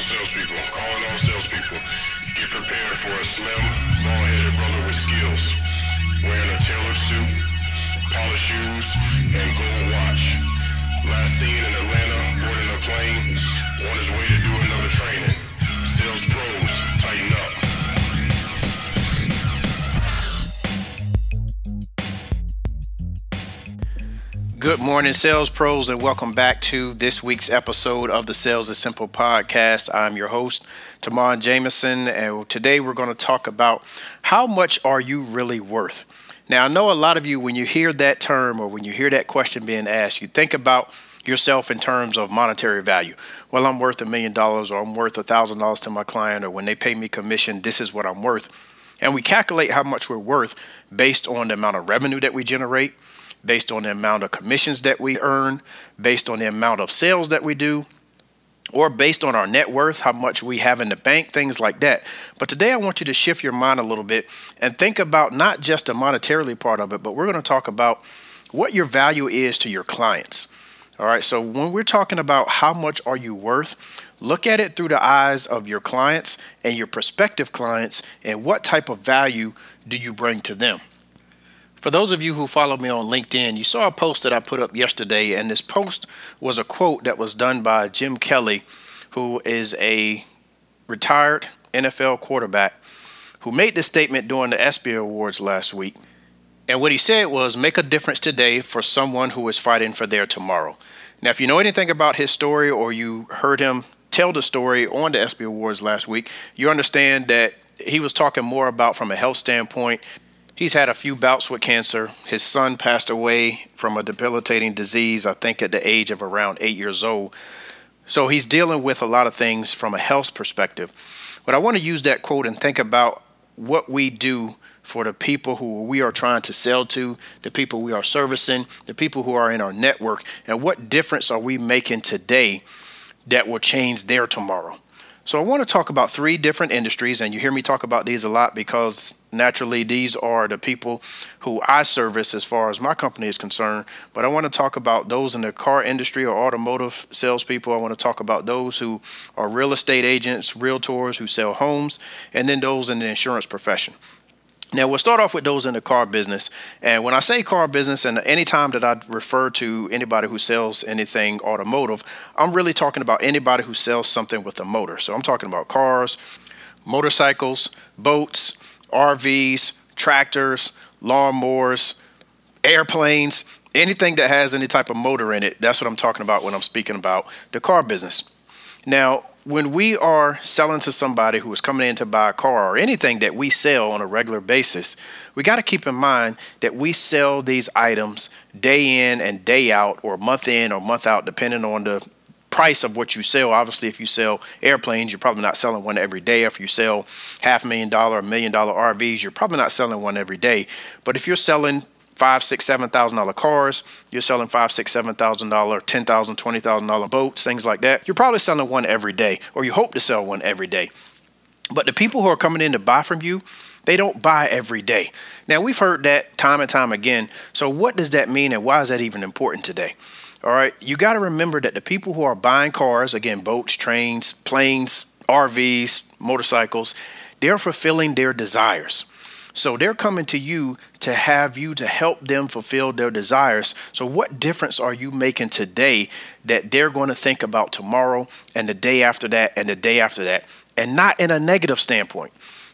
all salespeople, calling all salespeople. Get prepared for a slim, bald-headed brother with skills, wearing a tailored suit, polished shoes, and gold watch. Last seen in Atlanta, boarding a plane, on his way to do another training. Sales pros, Good morning, sales pros, and welcome back to this week's episode of the Sales is Simple podcast. I'm your host, Tamon Jameson, and today we're going to talk about how much are you really worth? Now, I know a lot of you, when you hear that term or when you hear that question being asked, you think about yourself in terms of monetary value. Well, I'm worth a million dollars, or I'm worth a thousand dollars to my client, or when they pay me commission, this is what I'm worth. And we calculate how much we're worth based on the amount of revenue that we generate based on the amount of commissions that we earn, based on the amount of sales that we do, or based on our net worth, how much we have in the bank, things like that. But today I want you to shift your mind a little bit and think about not just the monetarily part of it, but we're going to talk about what your value is to your clients. All right, so when we're talking about how much are you worth, look at it through the eyes of your clients and your prospective clients and what type of value do you bring to them. For those of you who follow me on LinkedIn, you saw a post that I put up yesterday, and this post was a quote that was done by Jim Kelly, who is a retired NFL quarterback who made this statement during the ESPY Awards last week. And what he said was make a difference today for someone who is fighting for their tomorrow. Now, if you know anything about his story or you heard him tell the story on the ESPY Awards last week, you understand that he was talking more about from a health standpoint He's had a few bouts with cancer. His son passed away from a debilitating disease, I think, at the age of around eight years old. So he's dealing with a lot of things from a health perspective. But I want to use that quote and think about what we do for the people who we are trying to sell to, the people we are servicing, the people who are in our network, and what difference are we making today that will change their tomorrow. So I want to talk about three different industries, and you hear me talk about these a lot because naturally these are the people who I service as far as my company is concerned. But I want to talk about those in the car industry or automotive salespeople. I want to talk about those who are real estate agents, realtors who sell homes, and then those in the insurance profession. Now, we'll start off with those in the car business. And when I say car business, and anytime that I refer to anybody who sells anything automotive, I'm really talking about anybody who sells something with a motor. So I'm talking about cars, motorcycles, boats, RVs, tractors, lawnmowers, airplanes, anything that has any type of motor in it. That's what I'm talking about when I'm speaking about the car business. Now, when we are selling to somebody who is coming in to buy a car or anything that we sell on a regular basis, we got to keep in mind that we sell these items day in and day out, or month in or month out, depending on the price of what you sell. Obviously, if you sell airplanes, you're probably not selling one every day. If you sell half a million dollar or million dollar RVs, you're probably not selling one every day. But if you're selling five, six, seven thousand dollar cars. You're selling five, six, seven thousand dollar, ten thousand, twenty thousand dollar boats, things like that. You're probably selling one every day, or you hope to sell one every day. But the people who are coming in to buy from you, they don't buy every day. Now we've heard that time and time again. So what does that mean, and why is that even important today? All right, you got to remember that the people who are buying cars, again, boats, trains, planes, RVs, motorcycles, they're fulfilling their desires. So they're coming to you to have you to help them fulfill their desires. So, what difference are you making today that they're going to think about tomorrow and the day after that and the day after that? And not in a negative standpoint.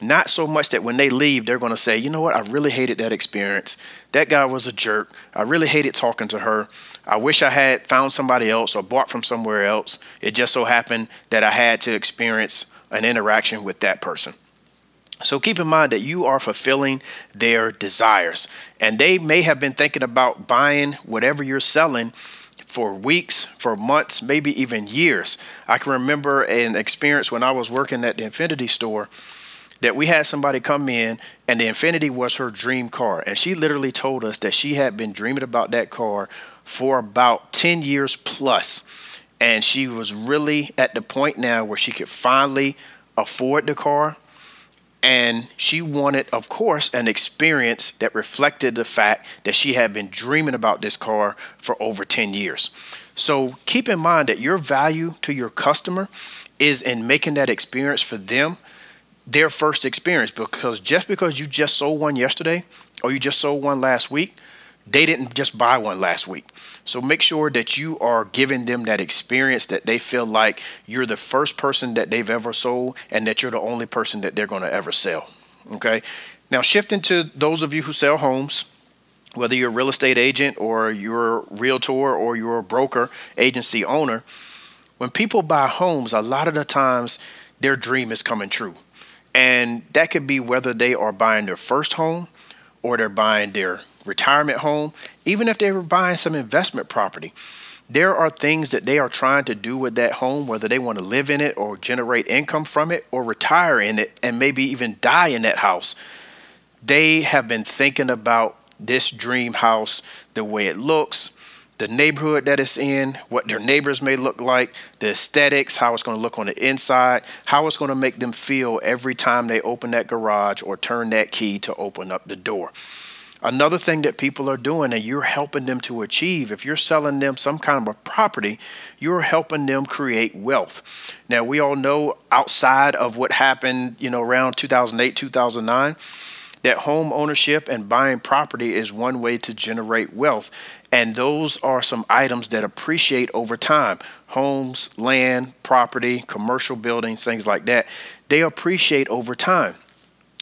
Not so much that when they leave, they're going to say, you know what, I really hated that experience. That guy was a jerk. I really hated talking to her. I wish I had found somebody else or bought from somewhere else. It just so happened that I had to experience an interaction with that person. So keep in mind that you are fulfilling their desires. And they may have been thinking about buying whatever you're selling for weeks, for months, maybe even years. I can remember an experience when I was working at the Infiniti store that we had somebody come in and the Infiniti was her dream car. And she literally told us that she had been dreaming about that car for about 10 years plus. And she was really at the point now where she could finally afford the car And she wanted, of course, an experience that reflected the fact that she had been dreaming about this car for over 10 years. So keep in mind that your value to your customer is in making that experience for them their first experience because just because you just sold one yesterday or you just sold one last week, they didn't just buy one last week. So make sure that you are giving them that experience that they feel like you're the first person that they've ever sold and that you're the only person that they're going to ever sell. Okay. Now, shifting to those of you who sell homes, whether you're a real estate agent or you're a realtor or you're a broker, agency owner, when people buy homes, a lot of the times their dream is coming true. And that could be whether they are buying their first home or they're buying their retirement home, even if they were buying some investment property. There are things that they are trying to do with that home, whether they want to live in it or generate income from it or retire in it and maybe even die in that house. They have been thinking about this dream house, the way it looks, the neighborhood that it's in, what their neighbors may look like, the aesthetics, how it's going to look on the inside, how it's going to make them feel every time they open that garage or turn that key to open up the door. Another thing that people are doing and you're helping them to achieve, if you're selling them some kind of a property, you're helping them create wealth. Now, we all know outside of what happened, you know, around 2008, 2009, that home ownership and buying property is one way to generate wealth. And those are some items that appreciate over time homes, land, property, commercial buildings, things like that. They appreciate over time.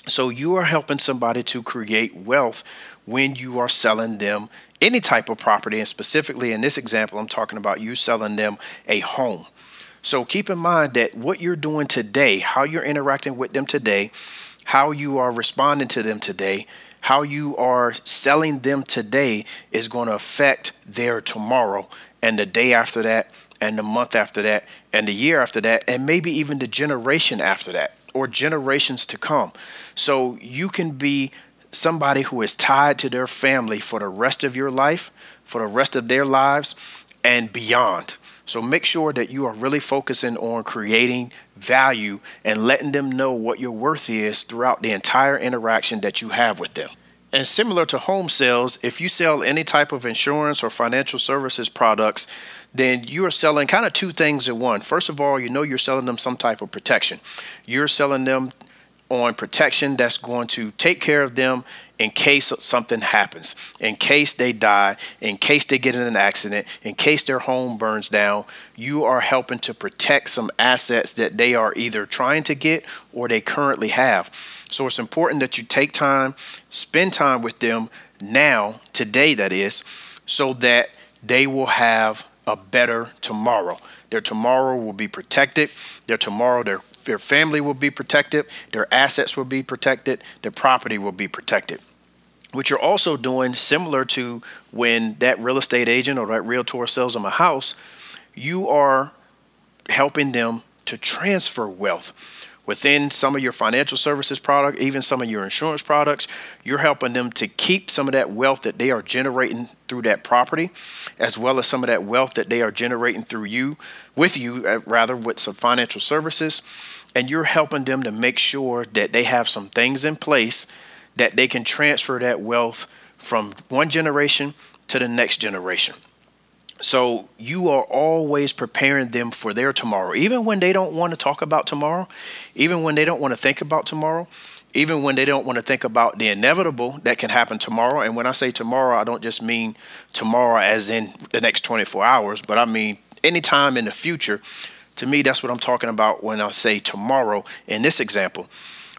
So you are helping somebody to create wealth when you are selling them any type of property. And specifically in this example, I'm talking about you selling them a home. So keep in mind that what you're doing today, how you're interacting with them today, how you are responding to them today, how you are selling them today is going to affect their tomorrow and the day after that and the month after that and the year after that and maybe even the generation after that or generations to come. So you can be somebody who is tied to their family for the rest of your life, for the rest of their lives, and beyond. So make sure that you are really focusing on creating value and letting them know what your worth is throughout the entire interaction that you have with them. And similar to home sales, if you sell any type of insurance or financial services products, then you are selling kind of two things at one. First of all, you know you're selling them some type of protection. You're selling them on protection that's going to take care of them in case something happens, in case they die, in case they get in an accident, in case their home burns down. You are helping to protect some assets that they are either trying to get or they currently have. So it's important that you take time, spend time with them now, today, that is, so that they will have a better tomorrow. Their tomorrow will be protected. Their tomorrow, their, their family will be protected. Their assets will be protected. Their property will be protected. What you're also doing, similar to when that real estate agent or that realtor sells them a house, you are helping them to transfer wealth within some of your financial services product, even some of your insurance products, you're helping them to keep some of that wealth that they are generating through that property, as well as some of that wealth that they are generating through you, with you, uh, rather, with some financial services. And you're helping them to make sure that they have some things in place that they can transfer that wealth from one generation to the next generation. So you are always preparing them for their tomorrow, even when they don't want to talk about tomorrow, even when they don't want to think about tomorrow, even when they don't want to think about the inevitable that can happen tomorrow. And when I say tomorrow, I don't just mean tomorrow as in the next 24 hours, but I mean anytime in the future. To me, that's what I'm talking about when I say tomorrow in this example.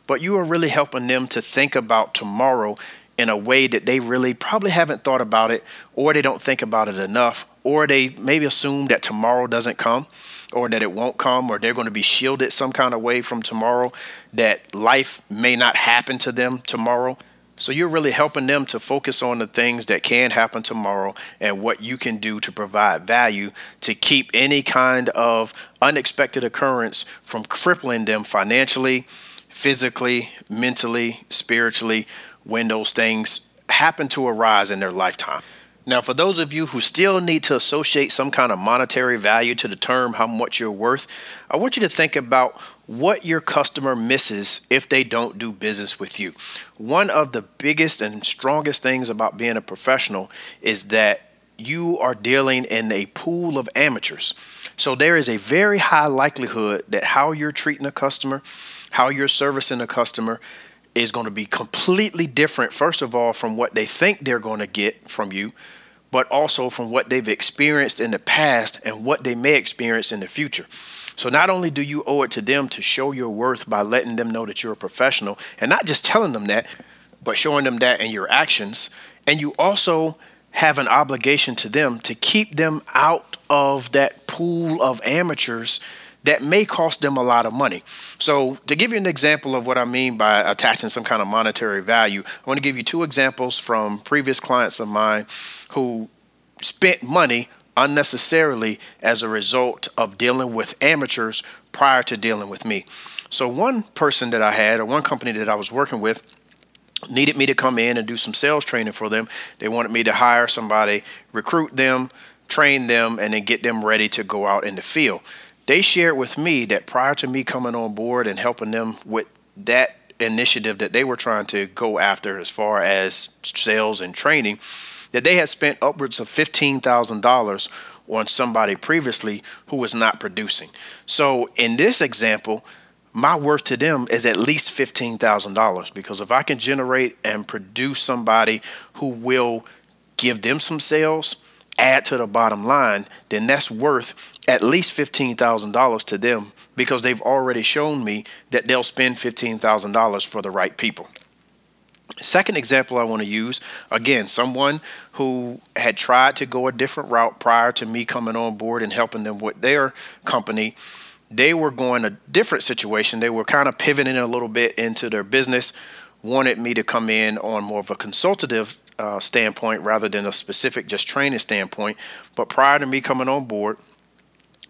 But you are really helping them to think about tomorrow in a way that they really probably haven't thought about it or they don't think about it enough or they maybe assume that tomorrow doesn't come or that it won't come or they're going to be shielded some kind of way from tomorrow that life may not happen to them tomorrow so you're really helping them to focus on the things that can happen tomorrow and what you can do to provide value to keep any kind of unexpected occurrence from crippling them financially, physically, mentally, spiritually when those things happen to arise in their lifetime. Now, for those of you who still need to associate some kind of monetary value to the term how much you're worth, I want you to think about what your customer misses if they don't do business with you. One of the biggest and strongest things about being a professional is that you are dealing in a pool of amateurs. So there is a very high likelihood that how you're treating a customer, how you're servicing a customer is going to be completely different, first of all, from what they think they're going to get from you but also from what they've experienced in the past and what they may experience in the future. So not only do you owe it to them to show your worth by letting them know that you're a professional and not just telling them that, but showing them that in your actions, and you also have an obligation to them to keep them out of that pool of amateurs that may cost them a lot of money. So, to give you an example of what I mean by attaching some kind of monetary value, I want to give you two examples from previous clients of mine who spent money unnecessarily as a result of dealing with amateurs prior to dealing with me. So, one person that I had, or one company that I was working with, needed me to come in and do some sales training for them. They wanted me to hire somebody, recruit them, train them, and then get them ready to go out in the field they shared with me that prior to me coming on board and helping them with that initiative that they were trying to go after as far as sales and training, that they had spent upwards of $15,000 on somebody previously who was not producing. So in this example, my worth to them is at least $15,000 because if I can generate and produce somebody who will give them some sales, add to the bottom line, then that's worth at least $15,000 to them because they've already shown me that they'll spend $15,000 for the right people. Second example I want to use again, someone who had tried to go a different route prior to me coming on board and helping them with their company. They were going a different situation. They were kind of pivoting a little bit into their business, wanted me to come in on more of a consultative uh, standpoint rather than a specific just training standpoint. But prior to me coming on board,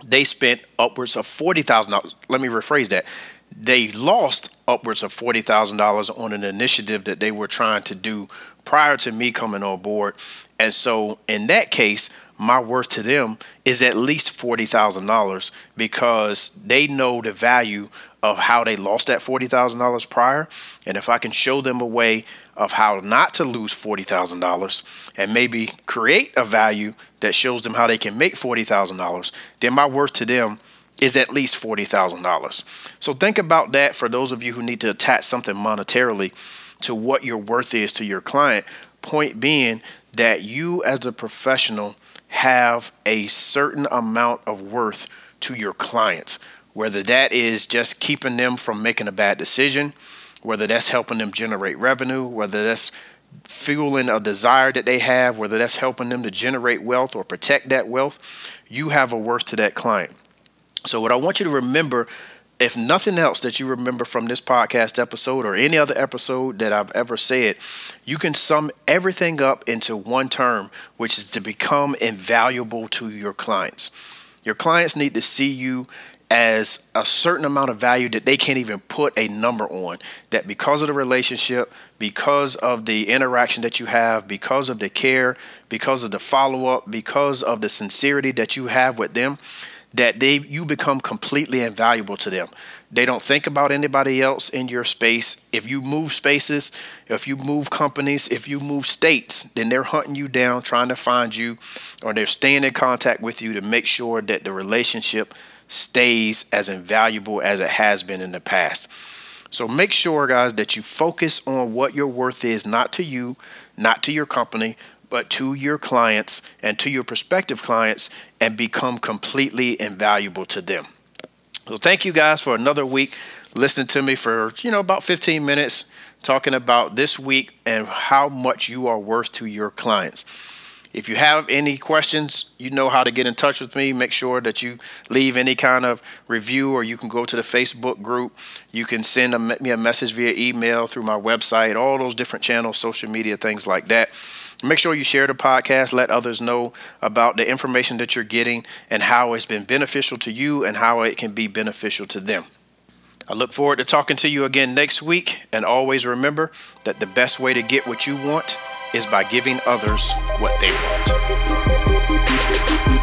they spent upwards of forty thousand dollars. Let me rephrase that. They lost upwards of forty thousand dollars on an initiative that they were trying to do prior to me coming on board. And so in that case, my worth to them is at least forty thousand dollars because they know the value of how they lost that forty thousand dollars prior. And if I can show them a way of how not to lose $40,000 and maybe create a value that shows them how they can make $40,000, then my worth to them is at least $40,000. So think about that for those of you who need to attach something monetarily to what your worth is to your client. Point being that you as a professional have a certain amount of worth to your clients, whether that is just keeping them from making a bad decision whether that's helping them generate revenue, whether that's fueling a desire that they have, whether that's helping them to generate wealth or protect that wealth, you have a worth to that client. So, what I want you to remember, if nothing else that you remember from this podcast episode or any other episode that I've ever said, you can sum everything up into one term, which is to become invaluable to your clients. Your clients need to see you as a certain amount of value that they can't even put a number on. That because of the relationship, because of the interaction that you have, because of the care, because of the follow up, because of the sincerity that you have with them, that they you become completely invaluable to them. They don't think about anybody else in your space. If you move spaces, if you move companies, if you move states, then they're hunting you down, trying to find you, or they're staying in contact with you to make sure that the relationship stays as invaluable as it has been in the past. So make sure, guys, that you focus on what your worth is, not to you, not to your company, but to your clients and to your prospective clients, and become completely invaluable to them. So thank you guys for another week listening to me for, you know, about 15 minutes talking about this week and how much you are worth to your clients. If you have any questions, you know how to get in touch with me. Make sure that you leave any kind of review, or you can go to the Facebook group. You can send a, me a message via email through my website, all those different channels, social media, things like that. Make sure you share the podcast, let others know about the information that you're getting and how it's been beneficial to you and how it can be beneficial to them. I look forward to talking to you again next week, and always remember that the best way to get what you want is by giving others what they want.